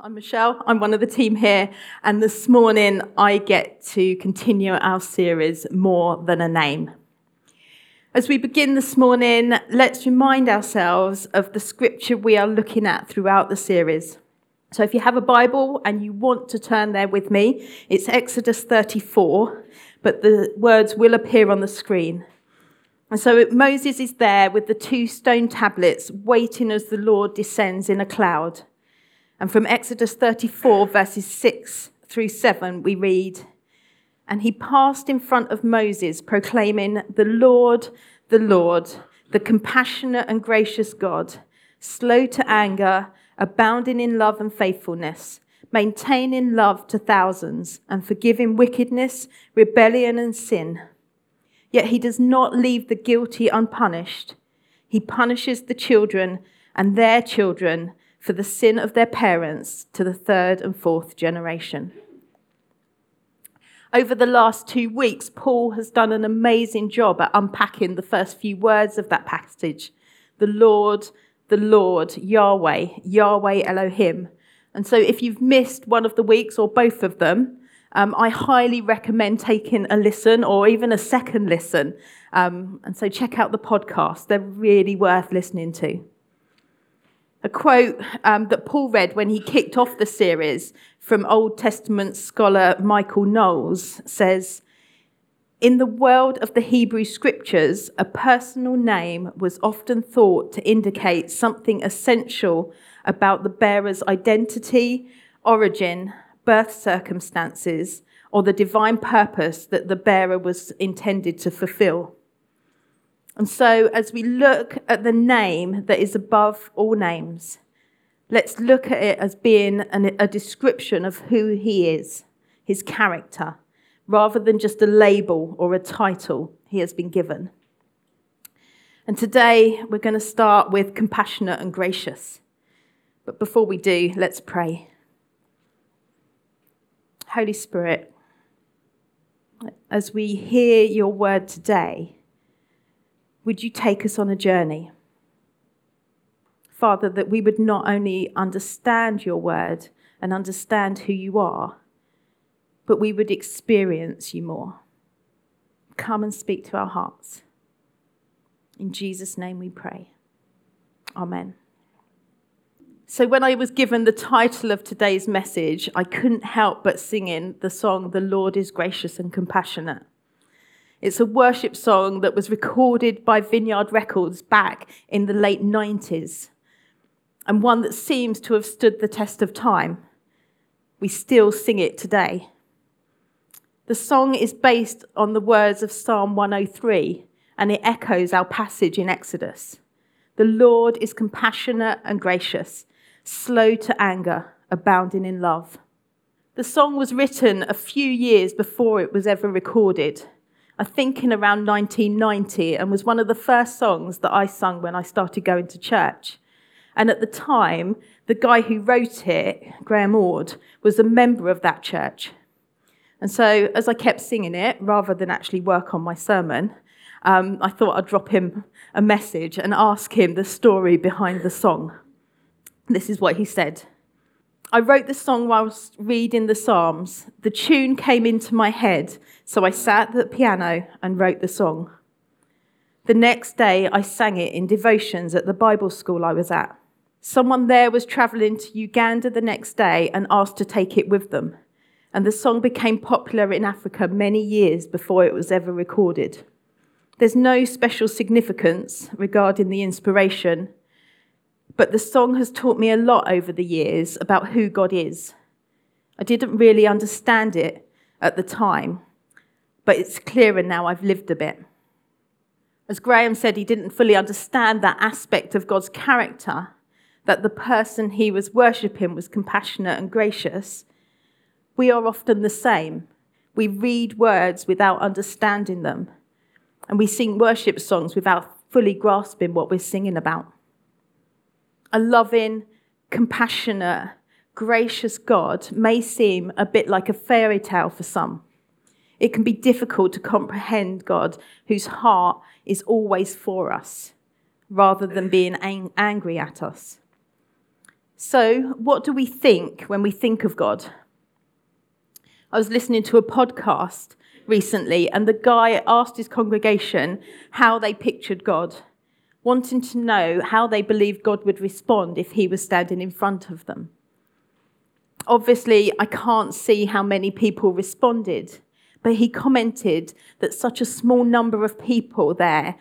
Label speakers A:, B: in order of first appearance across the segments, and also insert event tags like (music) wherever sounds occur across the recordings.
A: I'm Michelle. I'm one of the team here, and this morning I get to continue our series, More Than a Name. As we begin this morning, let's remind ourselves of the scripture we are looking at throughout the series. So if you have a Bible and you want to turn there with me, it's Exodus 34, but the words will appear on the screen. And so Moses is there with the two stone tablets, waiting as the Lord descends in a cloud. And from Exodus 34, verses 6 through 7, we read, And he passed in front of Moses, proclaiming, The Lord, the Lord, the compassionate and gracious God, slow to anger, abounding in love and faithfulness, maintaining love to thousands, and forgiving wickedness, rebellion, and sin. Yet he does not leave the guilty unpunished. He punishes the children and their children for the sin of their parents to the third and fourth generation. Over the last two weeks, Paul has done an amazing job at unpacking the first few words of that passage the Lord, the Lord, Yahweh, Yahweh Elohim. And so, if you've missed one of the weeks or both of them, um, I highly recommend taking a listen or even a second listen. Um, and so, check out the podcast, they're really worth listening to a quote um, that Paul read when he kicked off the series from Old Testament scholar Michael Knowles says, In the world of the Hebrew scriptures, a personal name was often thought to indicate something essential about the bearer's identity, origin, birth circumstances, or the divine purpose that the bearer was intended to fulfill. And so, as we look at the name that is above all names, let's look at it as being an, a description of who he is, his character, rather than just a label or a title he has been given. And today we're going to start with compassionate and gracious. But before we do, let's pray. Holy Spirit, as we hear your word today, would you take us on a journey? Father, that we would not only understand your word and understand who you are, but we would experience you more. Come and speak to our hearts. In Jesus' name we pray. Amen. So, when I was given the title of today's message, I couldn't help but singing the song, The Lord is Gracious and Compassionate. It's a worship song that was recorded by Vineyard Records back in the late 90s, and one that seems to have stood the test of time. We still sing it today. The song is based on the words of Psalm 103, and it echoes our passage in Exodus. The Lord is compassionate and gracious, slow to anger, abounding in love. The song was written a few years before it was ever recorded. I think in around 1990 and was one of the first songs that I sung when I started going to church. And at the time, the guy who wrote it, Graham Ord, was a member of that church. And so, as I kept singing it, rather than actually work on my sermon, um, I thought I'd drop him a message and ask him the story behind the song. This is what he said. I wrote the song whilst reading the Psalms. The tune came into my head, so I sat at the piano and wrote the song. The next day, I sang it in devotions at the Bible school I was at. Someone there was traveling to Uganda the next day and asked to take it with them. And the song became popular in Africa many years before it was ever recorded. There's no special significance regarding the inspiration but the song has taught me a lot over the years about who God is. I didn't really understand it at the time, but it's clearer now I've lived a bit. As Graham said, he didn't fully understand that aspect of God's character, that the person he was worshipping was compassionate and gracious. We are often the same. We read words without understanding them, and we sing worship songs without fully grasping what we're singing about a loving, compassionate, gracious God may seem a bit like a fairy tale for some. It can be difficult to comprehend God, whose heart is always for us, rather than being ang- angry at us. So, what do we think when we think of God? I was listening to a podcast recently, and the guy asked his congregation how they pictured God, wanting to know how they believed God would respond if he was standing in front of them. Obviously, I can't see how many people responded, but he commented that such a small number of people there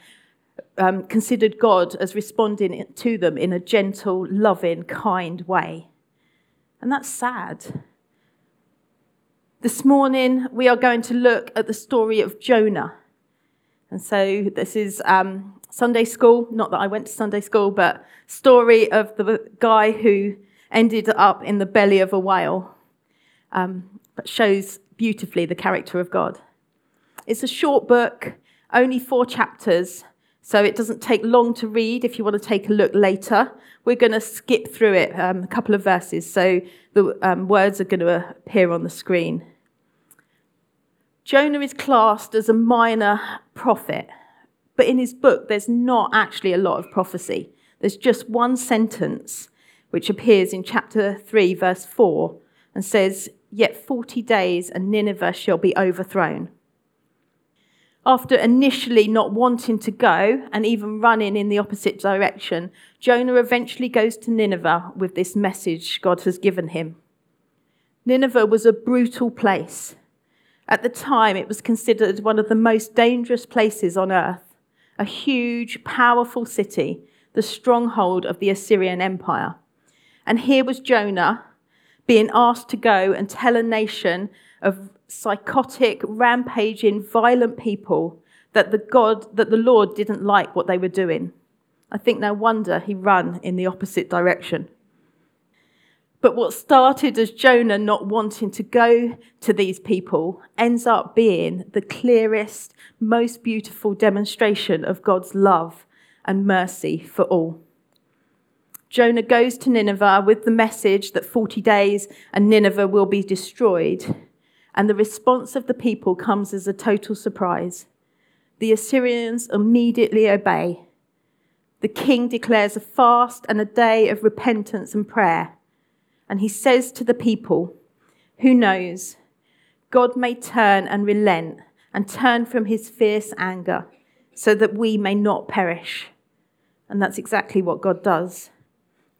A: um, considered God as responding to them in a gentle, loving, kind way. And that's sad. This morning, we are going to look at the story of Jonah. And so, this is um, Sunday school, not that I went to Sunday school, but story of the guy who ended up in the belly of a whale, um, but shows beautifully the character of God. It's a short book, only four chapters, so it doesn't take long to read if you want to take a look later. We're going to skip through it um, a couple of verses, so the um, words are going to appear on the screen. Jonah is classed as a minor prophet, but in his book, there's not actually a lot of prophecy. There's just one sentence which appears in chapter 3, verse 4, and says, Yet 40 days and Nineveh shall be overthrown after initially not wanting to go and even running in the opposite direction, Jonah eventually goes to Nineveh with this message God has given him. Nineveh was a brutal place. At the time, it was considered one of the most dangerous places on earth, a huge, powerful city, the stronghold of the Assyrian Empire. And here was Jonah being asked to go and tell a nation of psychotic, rampaging, violent people that the God, that the Lord didn't like what they were doing. I think no wonder he ran in the opposite direction. But what started as Jonah not wanting to go to these people ends up being the clearest, most beautiful demonstration of God's love and mercy for all. Jonah goes to Nineveh with the message that 40 days and Nineveh will be destroyed and the response of the people comes as a total surprise. The Assyrians immediately obey. The king declares a fast and a day of repentance and prayer. And he says to the people, Who knows? God may turn and relent and turn from his fierce anger so that we may not perish. And that's exactly what God does.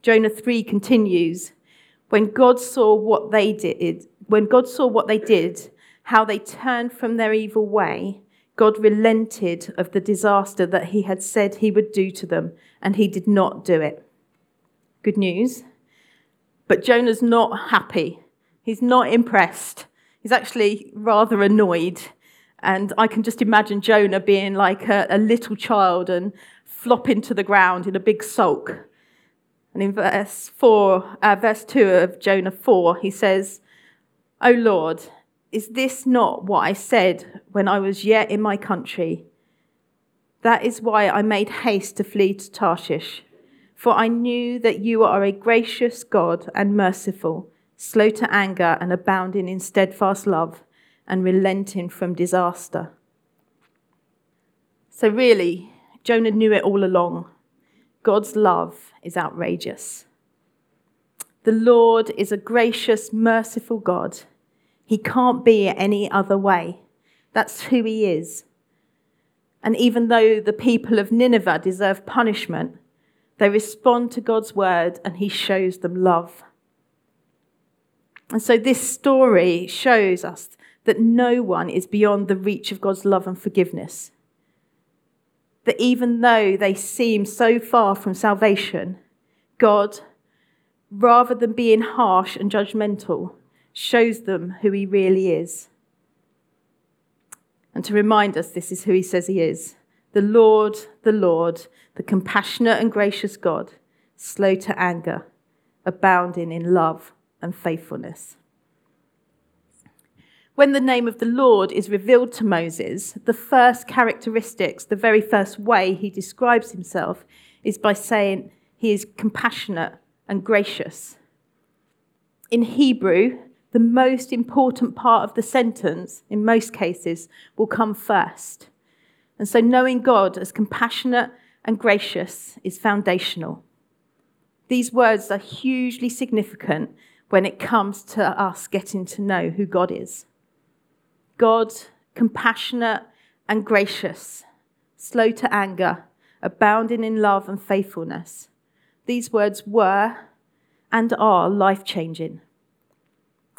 A: Jonah 3 continues When God saw what they did, when God saw what they did, how they turned from their evil way, God relented of the disaster that he had said he would do to them, and he did not do it. Good news. But Jonah's not happy. He's not impressed. He's actually rather annoyed. And I can just imagine Jonah being like a, a little child and flopping to the ground in a big sulk. And in verse 4, uh, verse 2 of Jonah 4, he says, O Lord, is this not what I said when I was yet in my country? That is why I made haste to flee to Tarshish, for I knew that you are a gracious God and merciful, slow to anger and abounding in steadfast love, and relenting from disaster. So, really, Jonah knew it all along. God's love is outrageous. The Lord is a gracious, merciful God he can't be any other way. That's who he is. And even though the people of Nineveh deserve punishment, they respond to God's word and he shows them love. And so this story shows us that no one is beyond the reach of God's love and forgiveness. That even though they seem so far from salvation, God, rather than being harsh and judgmental, shows them who he really is. And to remind us, this is who he says he is the Lord, the Lord, the compassionate and gracious God, slow to anger, abounding in love and faithfulness. When the name of the Lord is revealed to Moses, the first characteristics, the very first way he describes himself, is by saying he is compassionate and gracious. In Hebrew, the most important part of the sentence, in most cases, will come first. And so, knowing God as compassionate and gracious is foundational. These words are hugely significant when it comes to us getting to know who God is. God, compassionate and gracious, slow to anger, abounding in love and faithfulness. These words were and are life changing.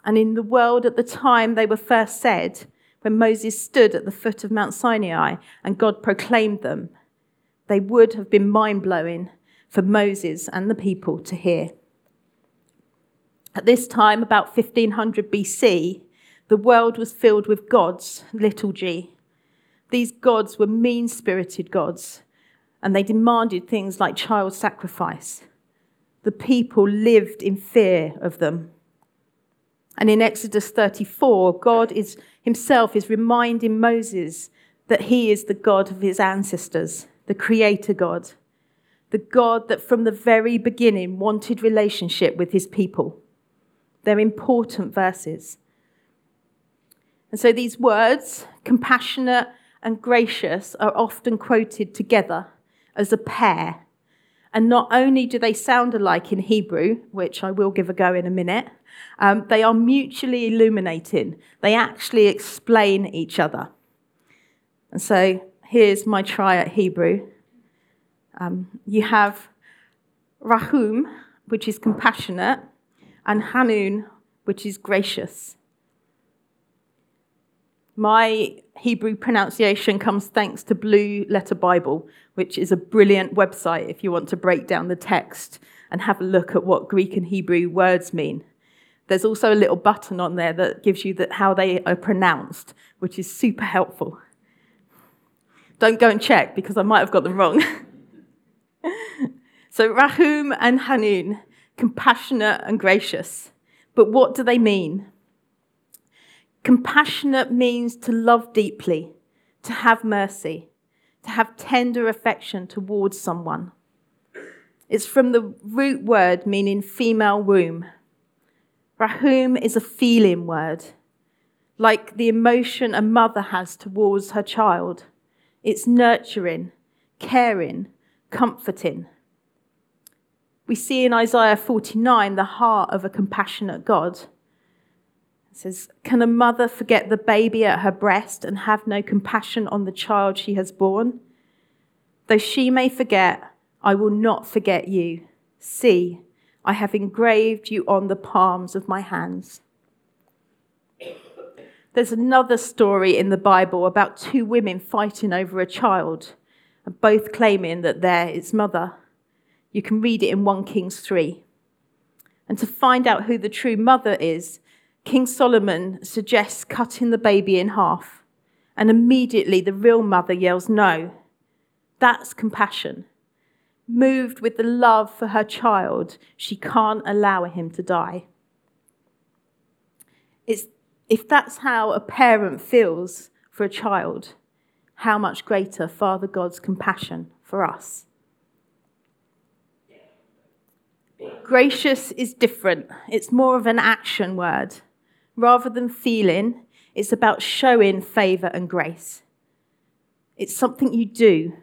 A: And in the world at the time they were first said, when Moses stood at the foot of Mount Sinai and God proclaimed them, they would have been mind blowing for Moses and the people to hear. At this time, about 1500 BC, the world was filled with gods, little g. These gods were mean spirited gods, and they demanded things like child sacrifice. The people lived in fear of them. And in Exodus 34, God is, himself is reminding Moses that he is the God of his ancestors, the creator God, the God that from the very beginning wanted relationship with his people. They're important verses. And so these words, compassionate and gracious, are often quoted together as a pair. And not only do they sound alike in Hebrew, which I will give a go in a minute, um, they are mutually illuminating. They actually explain each other. And so here's my try at Hebrew. Um, you have Rahum, which is compassionate, and Hanun, which is gracious. My Hebrew pronunciation comes thanks to Blue Letter Bible, which is a brilliant website if you want to break down the text and have a look at what Greek and Hebrew words mean. There's also a little button on there that gives you the, how they are pronounced, which is super helpful. Don't go and check because I might have got them wrong. (laughs) so, Rahum and Hanun, compassionate and gracious. But what do they mean? Compassionate means to love deeply, to have mercy, to have tender affection towards someone. It's from the root word meaning female womb. Rahum is a feeling word, like the emotion a mother has towards her child. It's nurturing, caring, comforting. We see in Isaiah 49 the heart of a compassionate God. It says, Can a mother forget the baby at her breast and have no compassion on the child she has borne? Though she may forget, I will not forget you. See, I have engraved you on the palms of my hands. There's another story in the Bible about two women fighting over a child, and both claiming that they're its mother. You can read it in 1 Kings 3. And to find out who the true mother is, King Solomon suggests cutting the baby in half, and immediately the real mother yells, No. That's compassion. Moved with the love for her child, she can't allow him to die. It's, if that's how a parent feels for a child, how much greater Father God's compassion for us. Gracious is different, it's more of an action word. Rather than feeling, it's about showing favor and grace. It's something you do,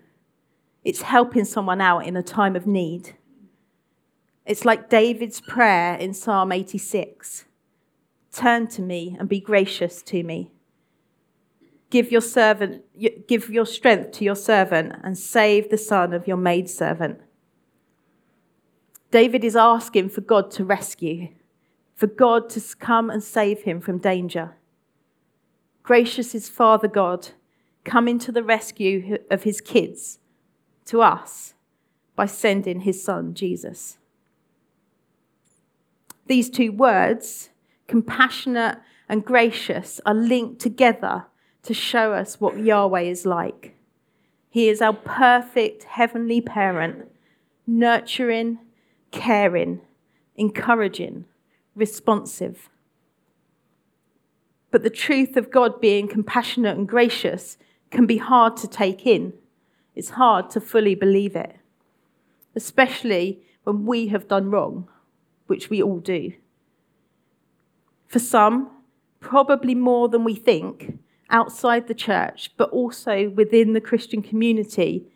A: it's helping someone out in a time of need. It's like David's prayer in Psalm 86 Turn to me and be gracious to me. Give your servant, give your strength to your servant and save the son of your maidservant. David is asking for God to rescue for God to come and save him from danger. Gracious is Father God, coming to the rescue of his kids, to us, by sending his son, Jesus. These two words, compassionate and gracious, are linked together to show us what Yahweh is like. He is our perfect heavenly parent, nurturing, caring, encouraging, responsive. But the truth of God being compassionate and gracious can be hard to take in. It's hard to fully believe it, especially when we have done wrong, which we all do. For some, probably more than we think, outside the church, but also within the Christian community,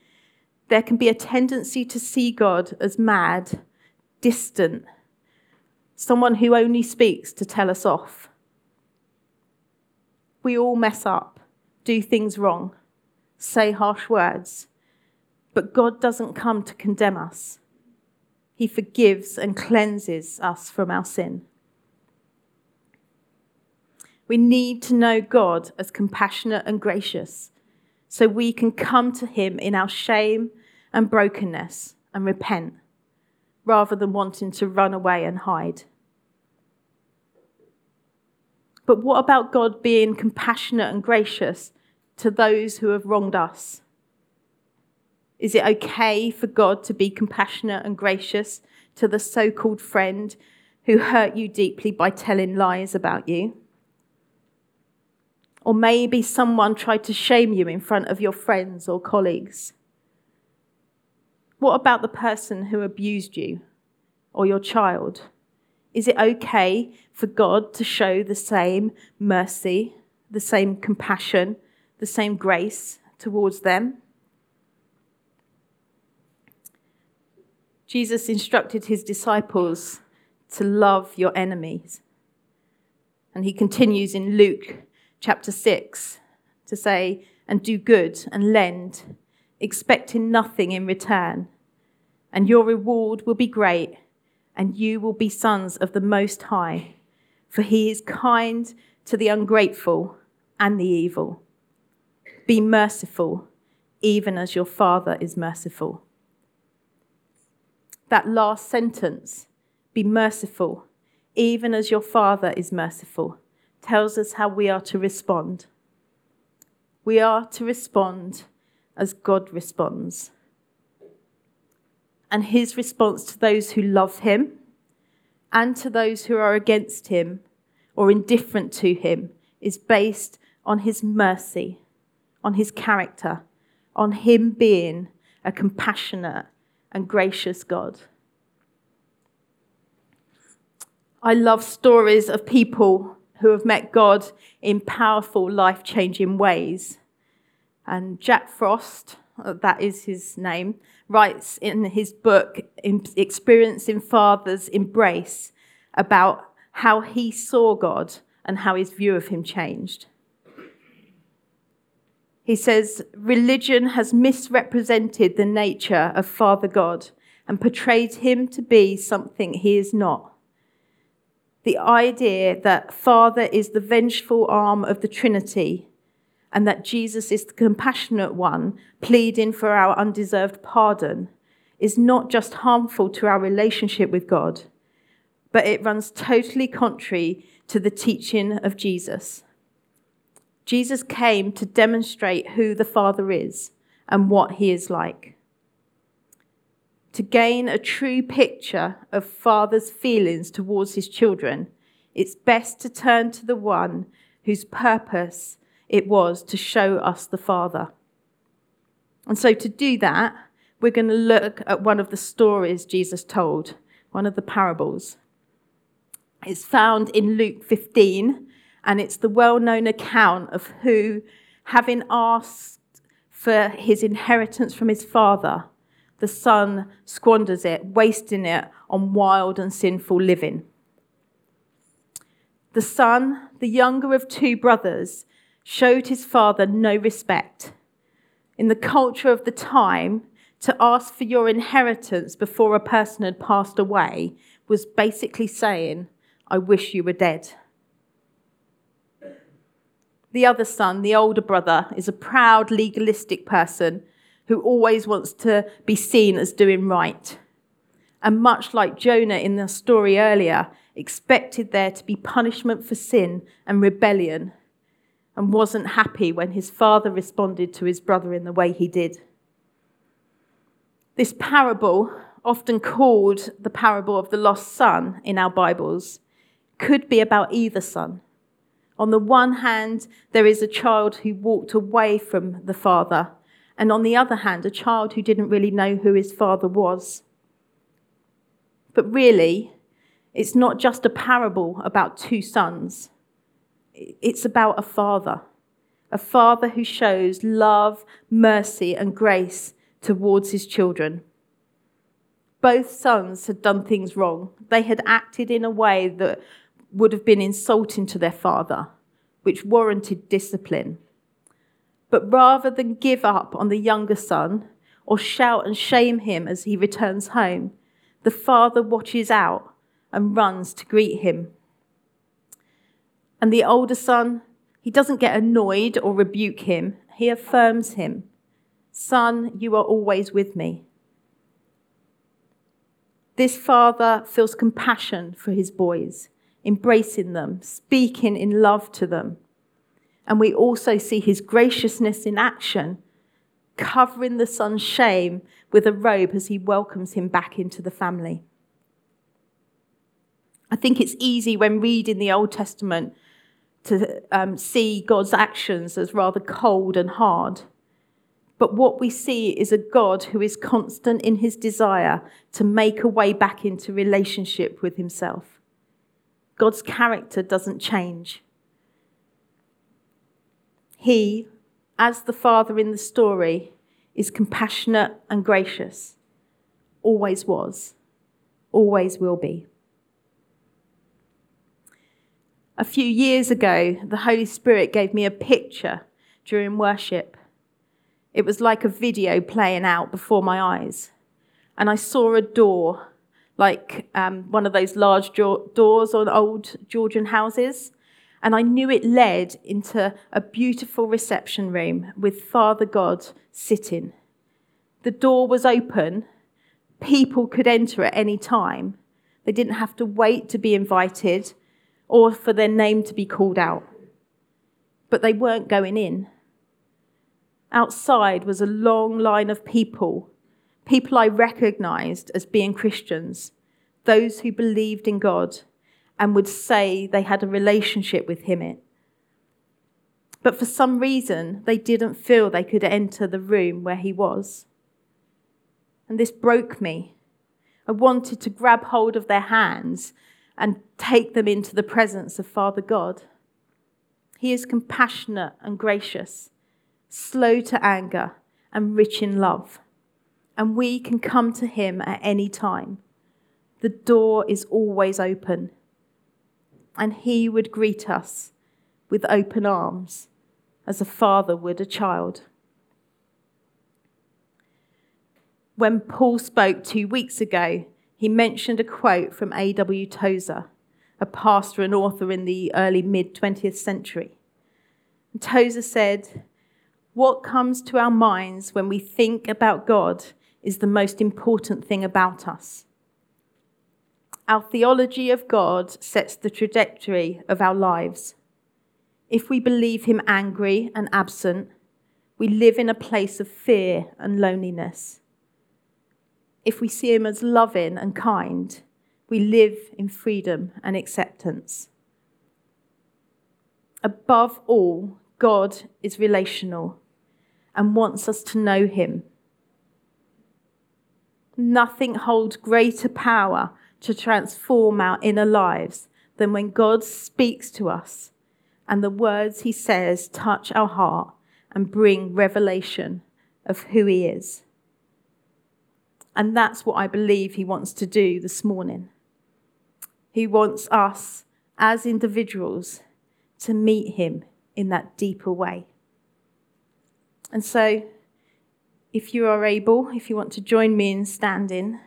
A: there can be a tendency to see God as mad distant, someone who only speaks to tell us off. We all mess up, do things wrong, say harsh words, but God doesn't come to condemn us. He forgives and cleanses us from our sin. We need to know God as compassionate and gracious so we can come to Him in our shame and brokenness and repent rather than wanting to run away and hide. But what about God being compassionate and gracious to those who have wronged us? Is it okay for God to be compassionate and gracious to the so called friend who hurt you deeply by telling lies about you? Or maybe someone tried to shame you in front of your friends or colleagues. What about the person who abused you or your child? Is it okay for God to show the same mercy, the same compassion, the same grace towards them? Jesus instructed his disciples to love your enemies. And he continues in Luke chapter 6 to say, and do good and lend, expecting nothing in return. And your reward will be great, and you will be sons of the Most High, for he is kind to the ungrateful and the evil. Be merciful, even as your Father is merciful. That last sentence, be merciful, even as your Father is merciful tells us how we are to respond. We are to respond as God responds. And his response to those who love him and to those who are against him or indifferent to him is based on his mercy, on his character, on him being a compassionate and gracious God. I love stories of people who have met God in powerful, life changing ways. And Jack Frost, uh, that is his name, writes in his book, Experiencing Father's Embrace, about how he saw God and how his view of him changed. He says, Religion has misrepresented the nature of Father God and portrayed him to be something he is not the idea that Father is the vengeful arm of the Trinity and that Jesus is the compassionate one pleading for our undeserved pardon is not just harmful to our relationship with God, but it runs totally contrary to the teaching of Jesus. Jesus came to demonstrate who the Father is and what he is like to gain a true picture of father's feelings towards his children, it's best to turn to the one whose purpose it was to show us the Father. And so, to do that, we're going to look at one of the stories Jesus told, one of the parables. It's found in Luke 15, and it's the well known account of who, having asked for his inheritance from his father, the son squanders it, wasting it on wild and sinful living. The son, the younger of two brothers, showed his father no respect. In the culture of the time, to ask for your inheritance before a person had passed away was basically saying, I wish you were dead. The other son, the older brother, is a proud, legalistic person who always wants to be seen as doing right. And much like Jonah in the story earlier, expected there to be punishment for sin and rebellion, and wasn't happy when his father responded to his brother in the way he did. This parable, often called the parable of the lost son in our Bibles, could be about either son. On the one hand, there is a child who walked away from the father and on the other hand, a child who didn't really know who his father was. But really, it's not just a parable about two sons, it's about a father. A father who shows love, mercy, and grace towards his children. Both sons had done things wrong. They had acted in a way that would have been insulting to their father, which warranted discipline. But rather than give up on the younger son or shout and shame him as he returns home, the father watches out and runs to greet him. And the older son, he doesn't get annoyed or rebuke him, he affirms him Son, you are always with me. This father feels compassion for his boys, embracing them, speaking in love to them. And we also see his graciousness in action, covering the son's shame with a robe as he welcomes him back into the family. I think it's easy when reading the Old Testament to um, see God's actions as rather cold and hard. But what we see is a God who is constant in his desire to make a way back into relationship with himself. God's character doesn't change. He, as the father in the story, is compassionate and gracious. Always was, always will be. A few years ago, the Holy Spirit gave me a picture during worship it was like a video playing out before my eyes. And I saw a door, like um, one of those large doors on old Georgian houses. And I knew it led into a beautiful reception room with Father God sitting. The door was open, people could enter at any time. They didn't have to wait to be invited or for their name to be called out. But they weren't going in. Outside was a long line of people, people I recognized as being Christians, those who believed in God and would say they had a relationship with Him. But for some reason, they didn't feel they could enter the room where He was. And this broke me. I wanted to grab hold of their hands and take them into the presence of Father God. He is compassionate and gracious slow to anger, and rich in love. And we can come to him at any time. The door is always open. And he would greet us with open arms as a father would a child. When Paul spoke two weeks ago, he mentioned a quote from A.W. Tozer, a pastor and author in the early mid 20th century. Tozer said, what comes to our minds when we think about God is the most important thing about us. Our theology of God sets the trajectory of our lives. If we believe Him angry and absent, we live in a place of fear and loneliness. If we see Him as loving and kind, we live in freedom and acceptance. Above all, God is relational and wants us to know him. Nothing holds greater power to transform our inner lives than when God speaks to us and the words he says touch our heart and bring revelation of who he is. And that's what I believe he wants to do this morning. He wants us as individuals to meet him in that deeper way. And so, if you are able, if you want to join me in standing,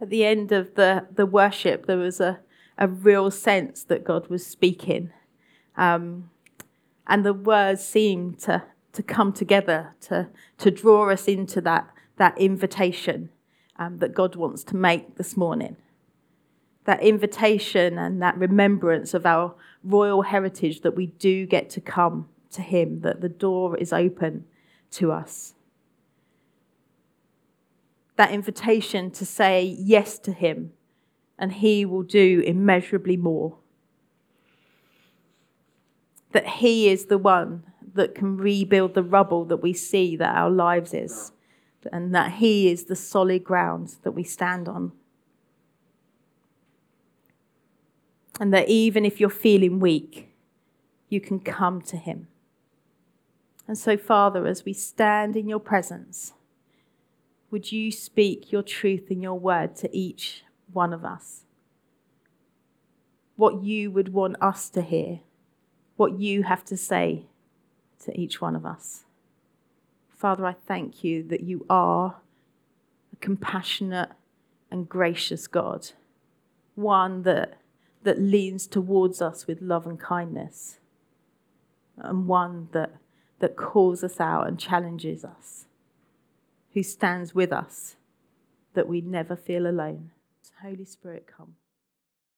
A: at the end of the, the worship, there was a, a real sense that God was speaking. Um, and the words seemed to, to come together to, to draw us into that, that invitation um, that God wants to make this morning. That invitation and that remembrance of our royal heritage that we do get to come to Him, that the door is open to us. That invitation to say yes to Him, and He will do immeasurably more. That He is the one that can rebuild the rubble that we see that our lives is, and that He is the solid ground that we stand on. And that even if you're feeling weak, you can come to Him. And so, Father, as we stand in your presence, would you speak your truth and your word to each one of us? What you would want us to hear, what you have to say to each one of us. Father, I thank you that you are a compassionate and gracious God, one that, that leans towards us with love and kindness, and one that, that calls us out and challenges us, who stands with us, that we never feel alone. Holy Spirit, come.